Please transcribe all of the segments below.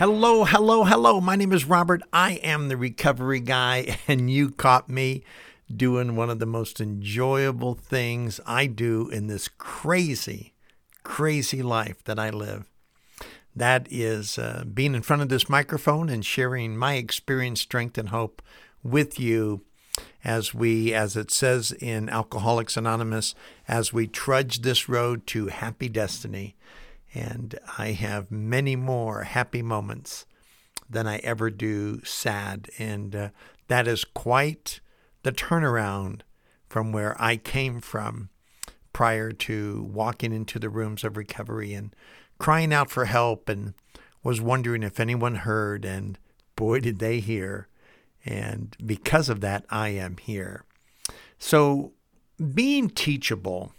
Hello, hello, hello. My name is Robert. I am the recovery guy, and you caught me doing one of the most enjoyable things I do in this crazy, crazy life that I live. That is uh, being in front of this microphone and sharing my experience, strength, and hope with you as we, as it says in Alcoholics Anonymous, as we trudge this road to happy destiny. And I have many more happy moments than I ever do sad. And uh, that is quite the turnaround from where I came from prior to walking into the rooms of recovery and crying out for help and was wondering if anyone heard. And boy, did they hear. And because of that, I am here. So, being teachable,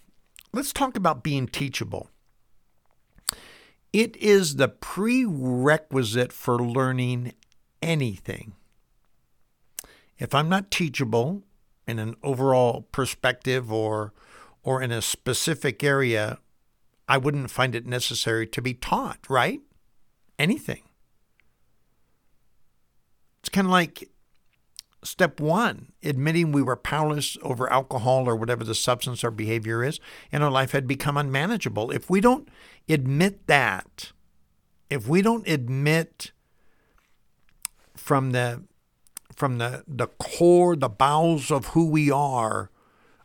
let's talk about being teachable. It is the prerequisite for learning anything. If I'm not teachable in an overall perspective or or in a specific area, I wouldn't find it necessary to be taught, right? Anything. It's kind of like Step one, admitting we were powerless over alcohol or whatever the substance or behavior is, and our life had become unmanageable. If we don't admit that, if we don't admit from the from the, the core, the bowels of who we are,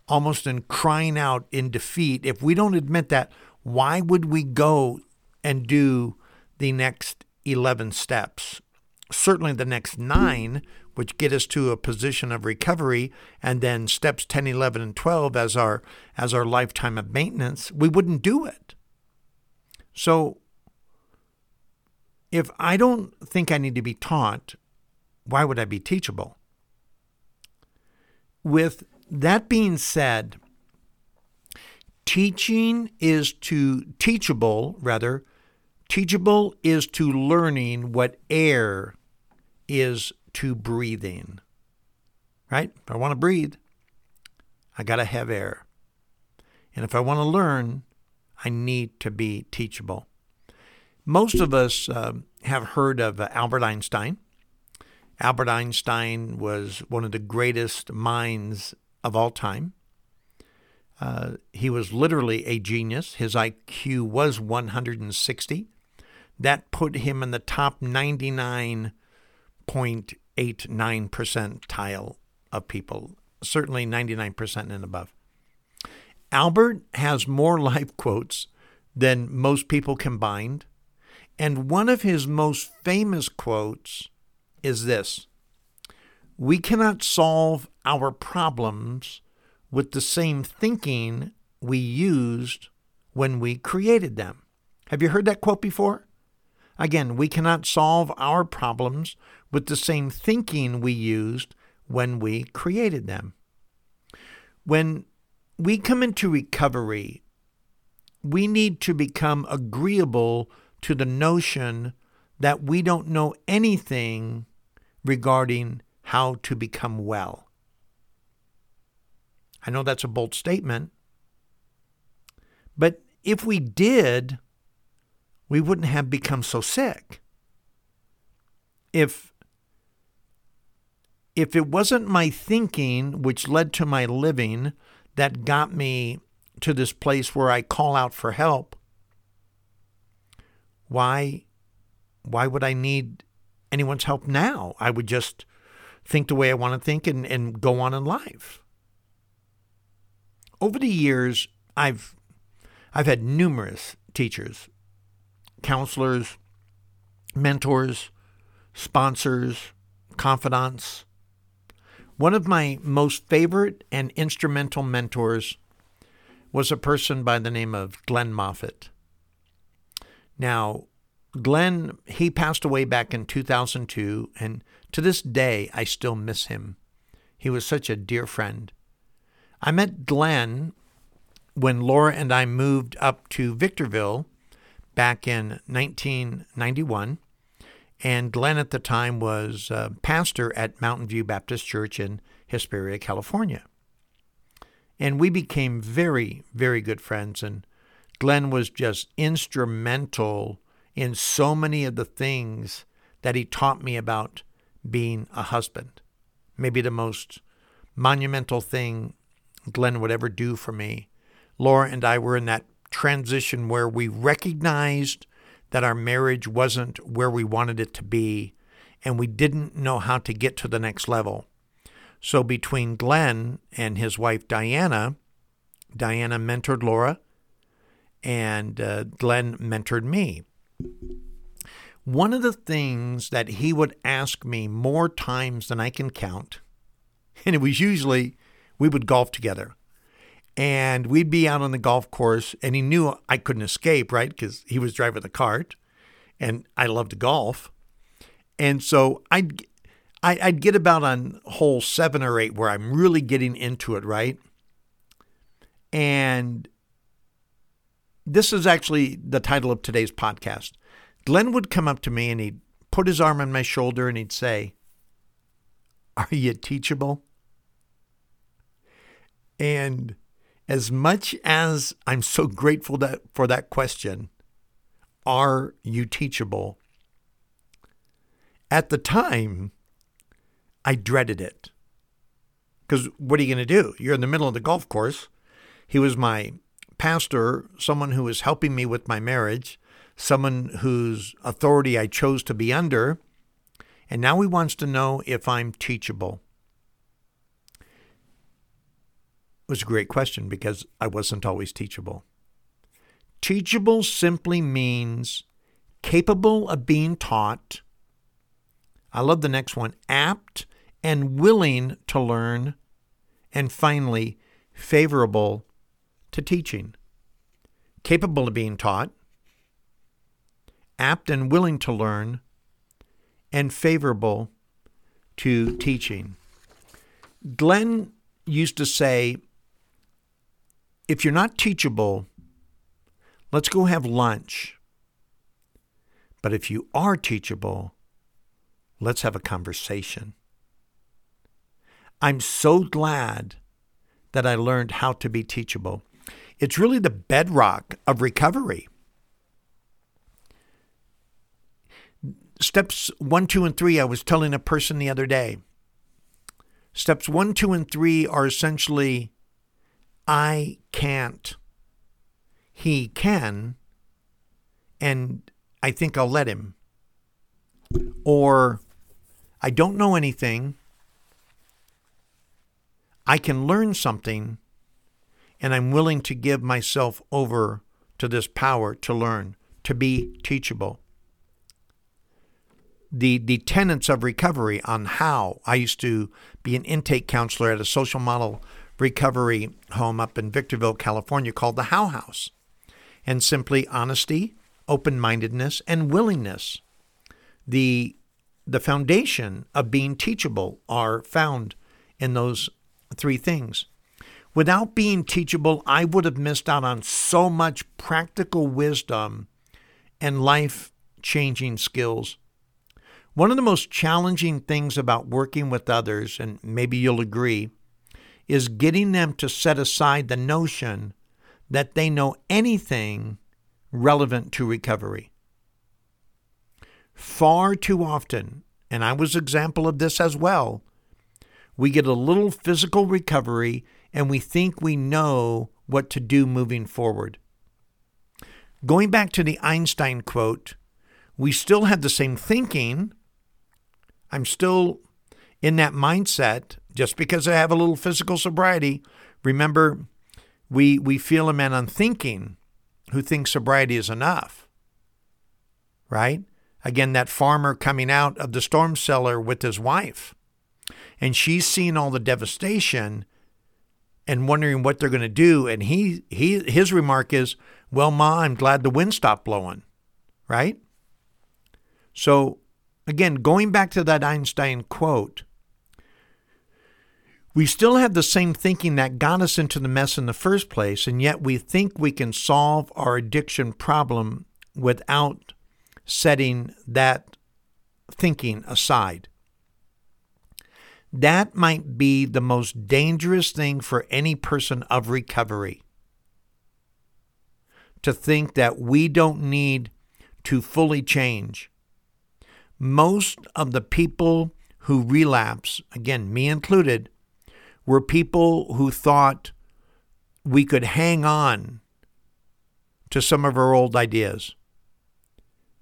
almost in crying out in defeat, if we don't admit that, why would we go and do the next 11 steps? Certainly the next nine which get us to a position of recovery, and then steps 10, 11, and 12 as our as our lifetime of maintenance, we wouldn't do it. So if I don't think I need to be taught, why would I be teachable? With that being said, teaching is to teachable, rather, teachable is to learning what air is to breathing. Right? If I want to breathe, I got to have air. And if I want to learn, I need to be teachable. Most of us uh, have heard of uh, Albert Einstein. Albert Einstein was one of the greatest minds of all time. Uh, he was literally a genius. His IQ was 160. That put him in the top 99.8 8, 9 percentile of people, certainly 99% and above. Albert has more life quotes than most people combined. And one of his most famous quotes is this We cannot solve our problems with the same thinking we used when we created them. Have you heard that quote before? Again, we cannot solve our problems with the same thinking we used when we created them. When we come into recovery, we need to become agreeable to the notion that we don't know anything regarding how to become well. I know that's a bold statement, but if we did, we wouldn't have become so sick. If if it wasn't my thinking which led to my living that got me to this place where I call out for help, why why would I need anyone's help now? I would just think the way I want to think and, and go on in life. Over the years, I've I've had numerous teachers, counselors, mentors, sponsors, confidants, one of my most favorite and instrumental mentors was a person by the name of Glenn Moffitt. Now, Glenn, he passed away back in 2002, and to this day, I still miss him. He was such a dear friend. I met Glenn when Laura and I moved up to Victorville back in 1991. And Glenn at the time was uh, pastor at Mountain View Baptist Church in Hesperia, California. And we became very, very good friends. And Glenn was just instrumental in so many of the things that he taught me about being a husband. Maybe the most monumental thing Glenn would ever do for me. Laura and I were in that transition where we recognized that our marriage wasn't where we wanted it to be and we didn't know how to get to the next level. So between Glenn and his wife Diana, Diana mentored Laura and uh, Glenn mentored me. One of the things that he would ask me more times than I can count, and it was usually we would golf together. And we'd be out on the golf course, and he knew I couldn't escape, right? Because he was driving the cart, and I loved golf. And so I'd, I'd get about on hole seven or eight where I'm really getting into it, right? And this is actually the title of today's podcast. Glenn would come up to me and he'd put his arm on my shoulder and he'd say, Are you teachable? And as much as I'm so grateful that, for that question, are you teachable? At the time, I dreaded it. Because what are you going to do? You're in the middle of the golf course. He was my pastor, someone who was helping me with my marriage, someone whose authority I chose to be under. And now he wants to know if I'm teachable. Was a great question because I wasn't always teachable. Teachable simply means capable of being taught. I love the next one apt and willing to learn. And finally, favorable to teaching. Capable of being taught, apt and willing to learn, and favorable to teaching. Glenn used to say, if you're not teachable, let's go have lunch. But if you are teachable, let's have a conversation. I'm so glad that I learned how to be teachable. It's really the bedrock of recovery. Steps one, two, and three, I was telling a person the other day. Steps one, two, and three are essentially I can't. He can, and I think I'll let him. Or I don't know anything. I can learn something, and I'm willing to give myself over to this power to learn, to be teachable. The, the tenets of recovery on how I used to be an intake counselor at a social model recovery home up in Victorville, California, called the How House. And simply honesty, open mindedness, and willingness. The, the foundation of being teachable are found in those three things. Without being teachable, I would have missed out on so much practical wisdom and life changing skills. One of the most challenging things about working with others, and maybe you'll agree, is getting them to set aside the notion that they know anything relevant to recovery. Far too often, and I was example of this as well, we get a little physical recovery and we think we know what to do moving forward. Going back to the Einstein quote, we still have the same thinking. I'm still in that mindset just because I have a little physical sobriety, remember, we, we feel a man unthinking who thinks sobriety is enough. Right? Again, that farmer coming out of the storm cellar with his wife, and she's seeing all the devastation and wondering what they're going to do. And he, he, his remark is, Well, Ma, I'm glad the wind stopped blowing. Right? So, again, going back to that Einstein quote, we still have the same thinking that got us into the mess in the first place, and yet we think we can solve our addiction problem without setting that thinking aside. That might be the most dangerous thing for any person of recovery. To think that we don't need to fully change. Most of the people who relapse, again, me included, were people who thought we could hang on to some of our old ideas.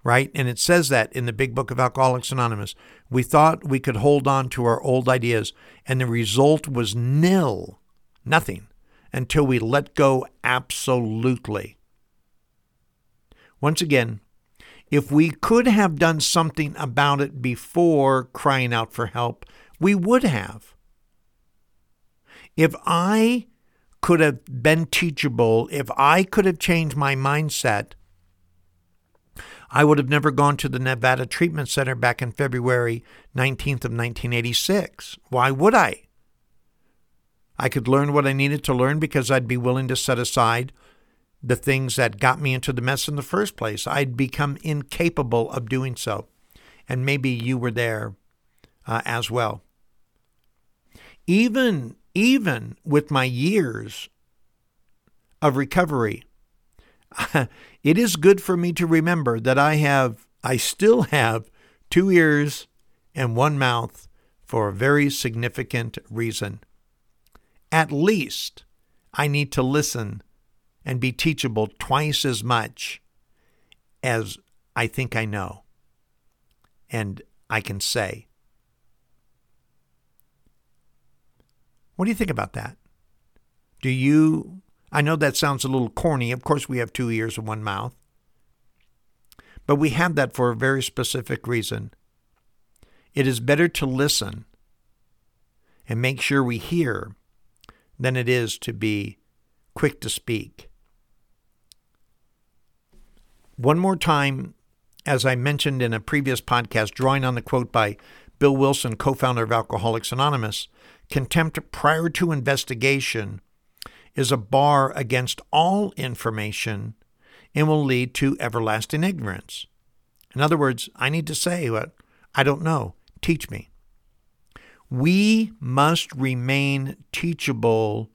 Right? And it says that in the big book of Alcoholics Anonymous. We thought we could hold on to our old ideas, and the result was nil, nothing, until we let go absolutely. Once again, if we could have done something about it before crying out for help, we would have. If I could have been teachable, if I could have changed my mindset, I would have never gone to the Nevada Treatment Center back in February 19th of 1986. Why would I? I could learn what I needed to learn because I'd be willing to set aside the things that got me into the mess in the first place. I'd become incapable of doing so. And maybe you were there uh, as well. Even even with my years of recovery, it is good for me to remember that I have, I still have two ears and one mouth for a very significant reason. At least I need to listen and be teachable twice as much as I think I know and I can say. What do you think about that? Do you, I know that sounds a little corny. Of course, we have two ears and one mouth. But we have that for a very specific reason. It is better to listen and make sure we hear than it is to be quick to speak. One more time, as I mentioned in a previous podcast, drawing on the quote by Bill Wilson, co founder of Alcoholics Anonymous, Contempt prior to investigation is a bar against all information and will lead to everlasting ignorance. In other words, I need to say what I don't know. Teach me. We must remain teachable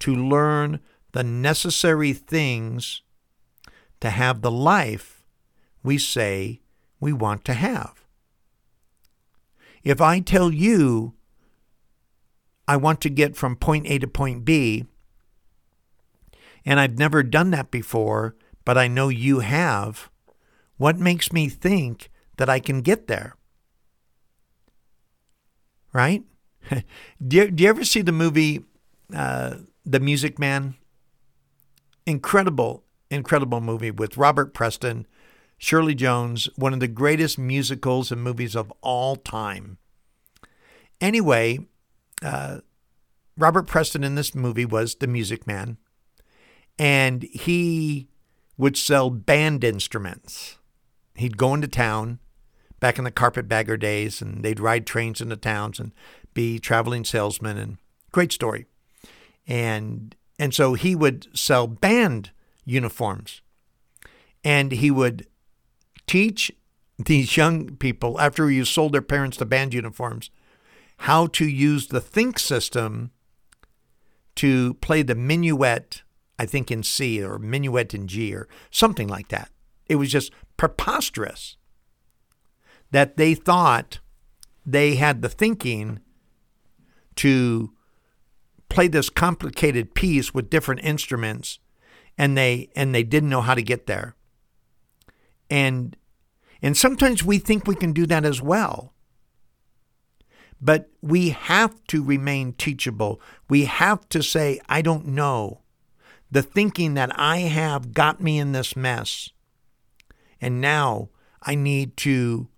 to learn the necessary things to have the life we say we want to have. If I tell you I want to get from point A to point B. And I've never done that before, but I know you have. What makes me think that I can get there? Right? do, you, do you ever see the movie uh, The Music Man? Incredible, incredible movie with Robert Preston, Shirley Jones, one of the greatest musicals and movies of all time. Anyway, uh, Robert Preston in this movie was the music man, and he would sell band instruments. He'd go into town back in the carpetbagger days, and they'd ride trains into towns and be traveling salesmen. And great story. And and so he would sell band uniforms, and he would teach these young people after you sold their parents the band uniforms how to use the think system to play the minuet, I think in C or minuet in G or something like that. It was just preposterous that they thought they had the thinking to play this complicated piece with different instruments and they and they didn't know how to get there. And and sometimes we think we can do that as well. But we have to remain teachable. We have to say, I don't know. The thinking that I have got me in this mess. And now I need to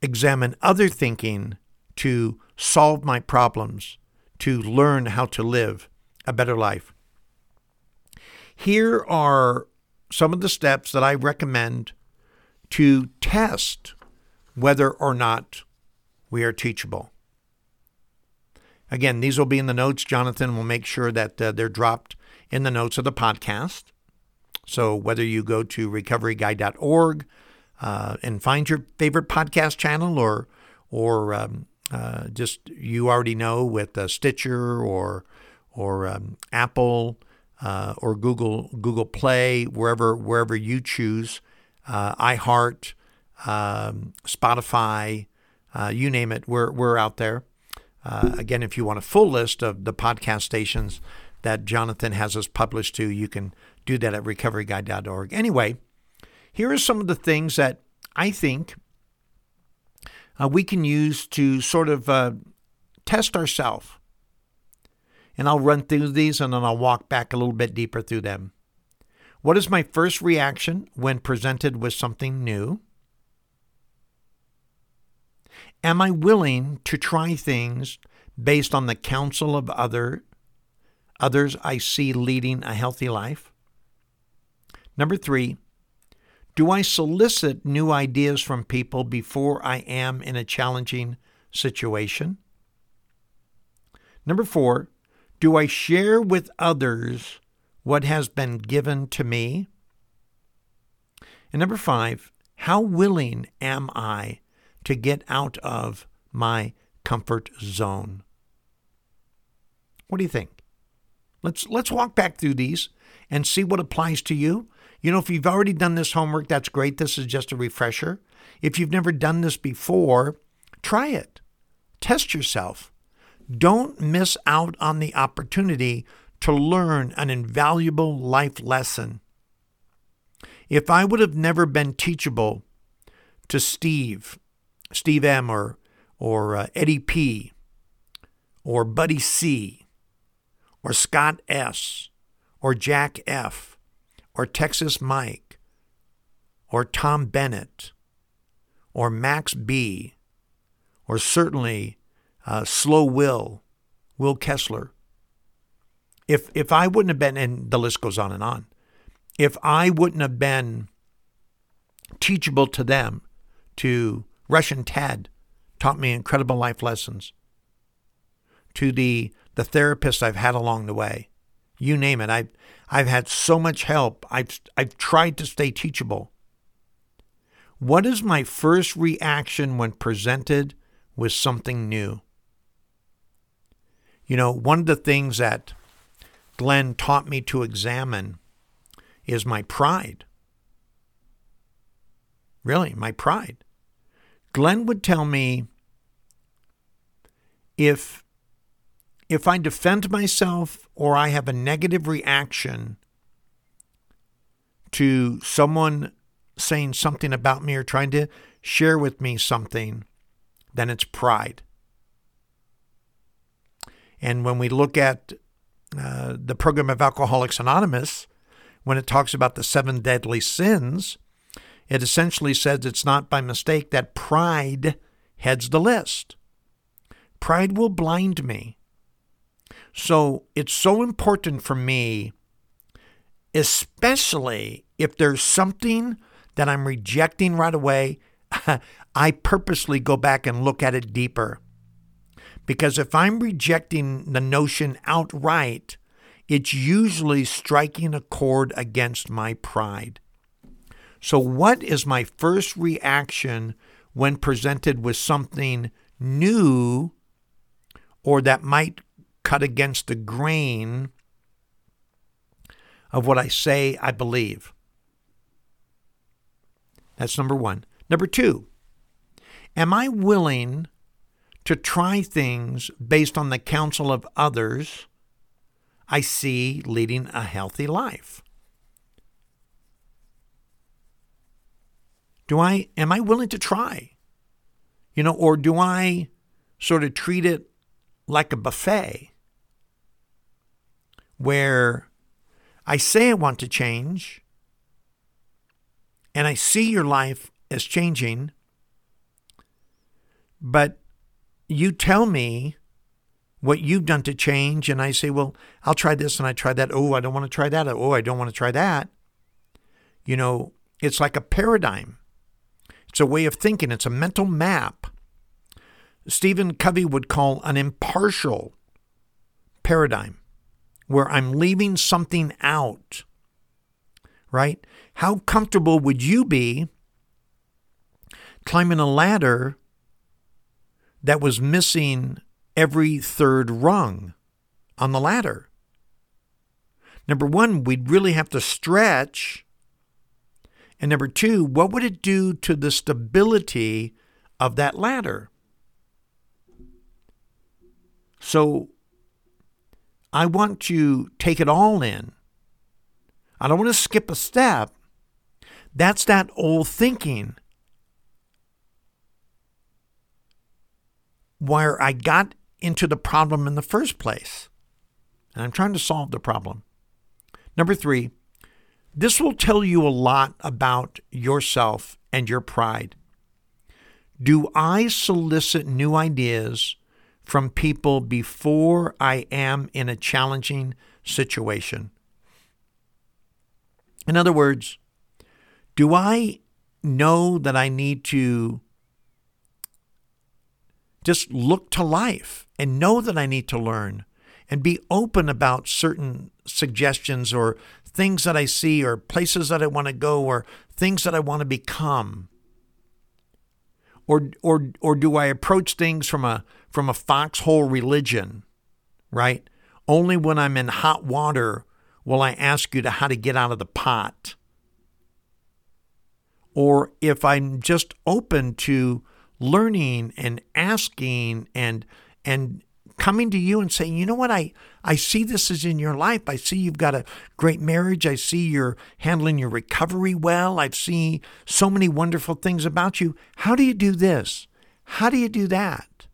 examine other thinking to solve my problems, to learn how to live a better life. Here are some of the steps that I recommend to test whether or not we are teachable. Again, these will be in the notes. Jonathan will make sure that uh, they're dropped in the notes of the podcast. So whether you go to recoveryguy.org uh, and find your favorite podcast channel, or or um, uh, just you already know with uh, Stitcher or or um, Apple uh, or Google Google Play, wherever wherever you choose, uh, iHeart, um, Spotify, you name it, we're we're out there. Again, if you want a full list of the podcast stations that Jonathan has us published to, you can do that at recoveryguy.org. Anyway, here are some of the things that I think uh, we can use to sort of uh, test ourselves. And I'll run through these and then I'll walk back a little bit deeper through them. What is my first reaction when presented with something new? Am I willing to try things based on the counsel of other others I see leading a healthy life? Number three, do I solicit new ideas from people before I am in a challenging situation? Number four, do I share with others what has been given to me? And number five, how willing am I to get out of my comfort zone? What do you think? Let's let's walk back through these and see what applies to you. You know, if you've already done this homework, that's great. This is just a refresher. If you've never done this before, try it. Test yourself. Don't miss out on the opportunity to learn an invaluable life lesson. If I would have never been teachable to Steve, Steve M, or, or uh, Eddie P, or Buddy C, or Scott S, or Jack F, or Texas Mike, or Tom Bennett, or Max B, or certainly uh, Slow Will, Will Kessler. If if I wouldn't have been, and the list goes on and on, if I wouldn't have been teachable to them, to Russian Tad taught me incredible life lessons. To the the therapists I've had along the way, you name it. I've I've had so much help. I've I've tried to stay teachable. What is my first reaction when presented with something new? You know, one of the things that Glenn taught me to examine is my pride. Really, my pride. Glenn would tell me if if I defend myself or I have a negative reaction to someone saying something about me or trying to share with me something, then it's pride. And when we look at uh, the program of Alcoholics Anonymous, when it talks about the seven deadly sins, it essentially says it's not by mistake that pride heads the list. Pride will blind me. So it's so important for me, especially if there's something that I'm rejecting right away, I purposely go back and look at it deeper. Because if I'm rejecting the notion outright, it's usually striking a chord against my pride. So, what is my first reaction when presented with something new or that might cut against the grain of what I say I believe. That's number one. Number two, am I willing to try things based on the counsel of others I see leading a healthy life? Do I am I willing to try? You know, or do I sort of treat it like a buffet? where I say I want to change and I see your life as changing, but you tell me what you've done to change, and I say, Well, I'll try this and I try that. Oh, I don't want to try that. Oh, I don't want to try that. You know, it's like a paradigm. It's a way of thinking, it's a mental map. Stephen Covey would call an impartial paradigm where I'm leaving something out, right? How comfortable would you be climbing a ladder that was missing every third rung on the ladder? Number one, we'd really have to stretch. And number two, what would it do to the stability of that ladder? So I want to take it all in. I don't want to skip a step. That's that old thinking where I got into the problem in the first place. And I'm trying to solve the problem. Number three, this will tell you a lot about yourself and your pride. Do I solicit new ideas from people before I am in a challenging situation? In other words, do I know that I need to just look to life and know that I need to learn and be open about certain suggestions or things that I see or places that I want to go or things that I want to become? Or or or do I approach things from a from a foxhole religion, right? Only when I'm in hot water will I ask you to how to get out of the pot. Or if I'm just open to learning and asking and and coming to you and saying, you know what, I, I see this is in your life. I see you've got a great marriage. I see you're handling your recovery well. I've seen so many wonderful things about you. How do you do this? How do you do that?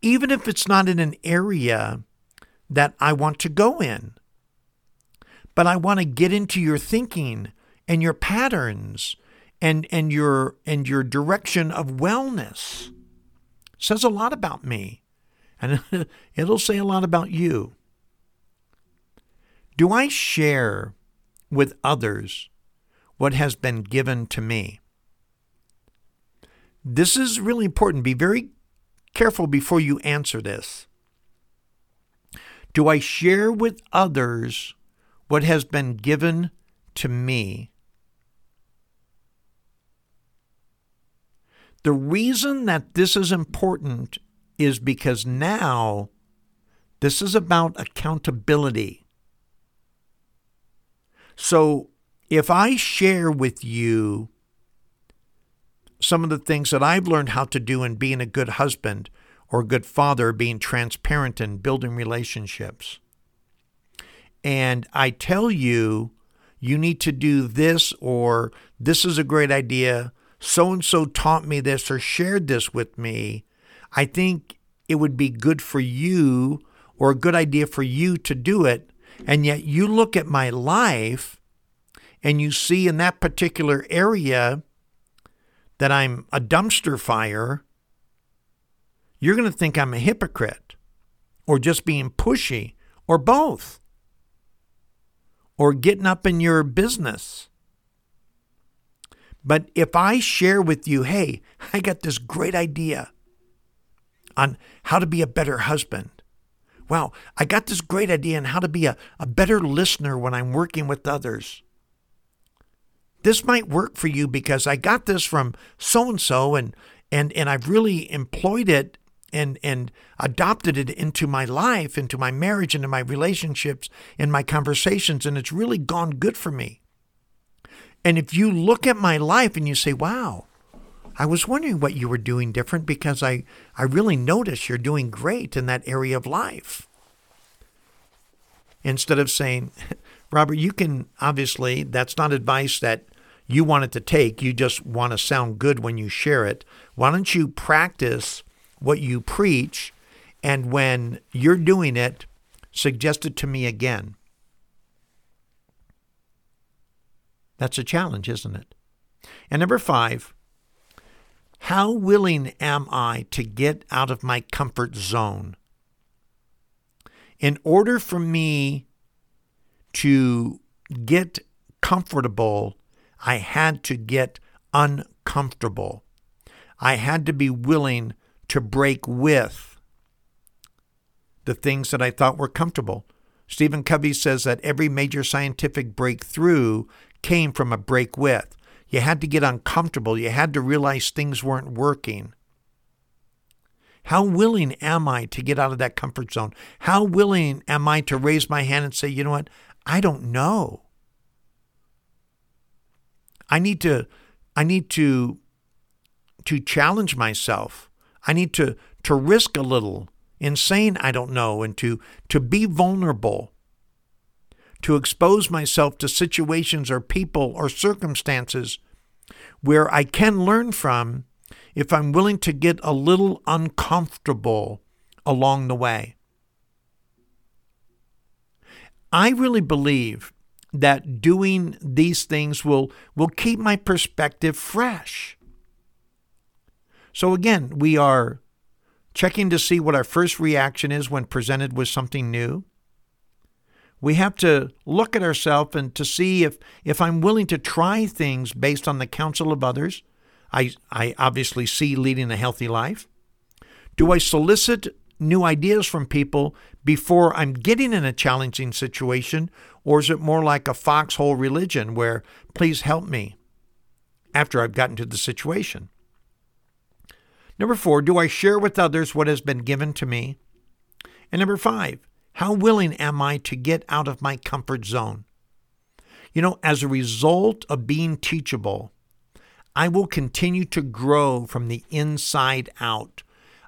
Even if it's not in an area that I want to go in, but I want to get into your thinking and your patterns and, and your and your direction of wellness. Says a lot about me. And it'll say a lot about you. Do I share with others what has been given to me? This is really important. Be very careful before you answer this. Do I share with others what has been given to me? The reason that this is important is because now this is about accountability. So if I share with you some of the things that I've learned how to do in being a good husband or a good father, being transparent and building relationships, and I tell you, you need to do this, or this is a great idea, so and so taught me this or shared this with me, I think it would be good for you or a good idea for you to do it. And yet you look at my life and you see in that particular area that I'm a dumpster fire, you're going to think I'm a hypocrite or just being pushy or both or getting up in your business. But if I share with you, hey, I got this great idea on how to be a better husband. Wow, I got this great idea on how to be a, a better listener when I'm working with others. This might work for you because I got this from so and so and and and I've really employed it and and adopted it into my life, into my marriage, into my relationships, in my conversations, and it's really gone good for me. And if you look at my life and you say, wow, I was wondering what you were doing different because I, I really notice you're doing great in that area of life. Instead of saying, Robert, you can obviously, that's not advice that you wanted to take. You just want to sound good when you share it. Why don't you practice what you preach? And when you're doing it, suggest it to me again. That's a challenge, isn't it? And number five, how willing am I to get out of my comfort zone? In order for me to get comfortable, I had to get uncomfortable. I had to be willing to break with the things that I thought were comfortable. Stephen Covey says that every major scientific breakthrough came from a break with. You had to get uncomfortable. You had to realize things weren't working. How willing am I to get out of that comfort zone? How willing am I to raise my hand and say, you know what? I don't know. I need to I need to to challenge myself. I need to to risk a little in saying I don't know and to to be vulnerable. To expose myself to situations or people or circumstances where I can learn from if I'm willing to get a little uncomfortable along the way. I really believe that doing these things will, will keep my perspective fresh. So, again, we are checking to see what our first reaction is when presented with something new. We have to look at ourselves and to see if, if I'm willing to try things based on the counsel of others. I, I obviously see leading a healthy life. Do I solicit new ideas from people before I'm getting in a challenging situation? Or is it more like a foxhole religion where, please help me after I've gotten to the situation? Number four, do I share with others what has been given to me? And number five, how willing am I to get out of my comfort zone? You know, as a result of being teachable, I will continue to grow from the inside out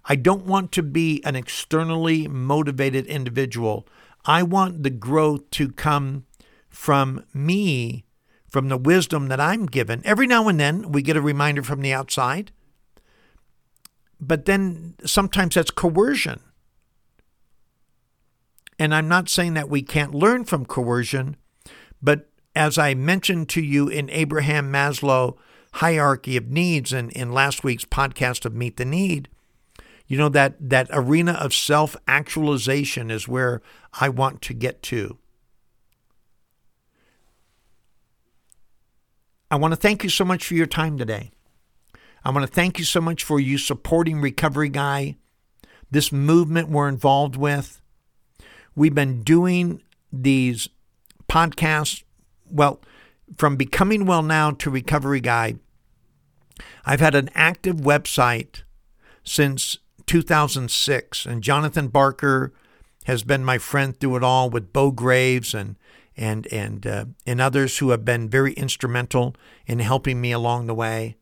I don't want to be an externally motivated individual. I want the growth to come from me, from the wisdom that I'm given. Every now and then we get a reminder from the outside, but then sometimes that's coercion. And I'm not saying that we can't learn from coercion, but as I mentioned to you in Abraham Maslow hierarchy of needs and in last week's podcast of Meet the Need, you know that that arena of self-actualization is where I want to get to. I want to thank you so much for your time today. I want to thank you so much for you supporting Recovery Guy, this movement we're involved with. We've been doing these podcasts, well, from Becoming Well Now to Recovery Guy. I've had an active website since 2006. And Jonathan Barker has been my friend through it all with Bo Graves and and and uh, and others who have been very instrumental in helping me along the way.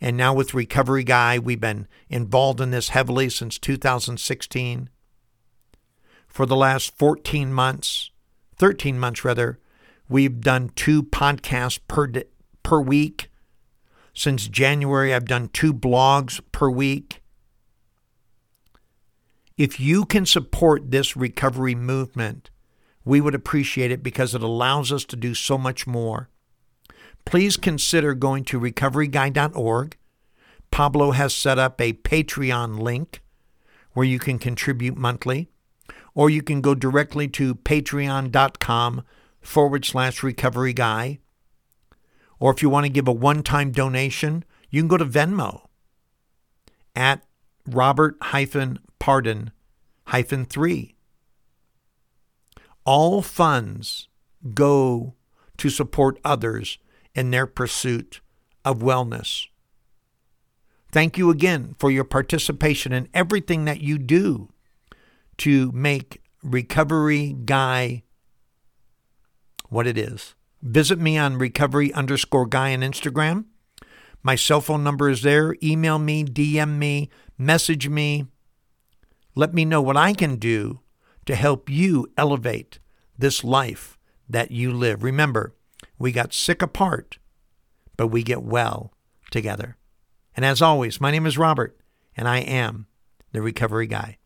And now with Recovery Guy, we've been involved in this heavily since 2016. For the last 14 months, 13 months rather, we've done two podcasts per per week since January, I've done two blogs per week. If you can support this recovery movement, we would appreciate it because it allows us to do so much more. Please consider going to recoveryguy.org. Pablo has set up a Patreon link where you can contribute monthly, or you can go directly to patreon.com forward slash recovery guy or if you want to give a one time donation, you can go to Venmo at Robert Pardon 3. All funds go to support others in their pursuit of wellness. Thank you again for your participation in everything that you do to make Recovery Guy what it is. Visit me on recovery underscore guy on Instagram. My cell phone number is there. Email me, DM me, message me. Let me know what I can do to help you elevate this life that you live. Remember, we got sick apart, but we get well together. And as always, my name is Robert, and I am the Recovery Guy.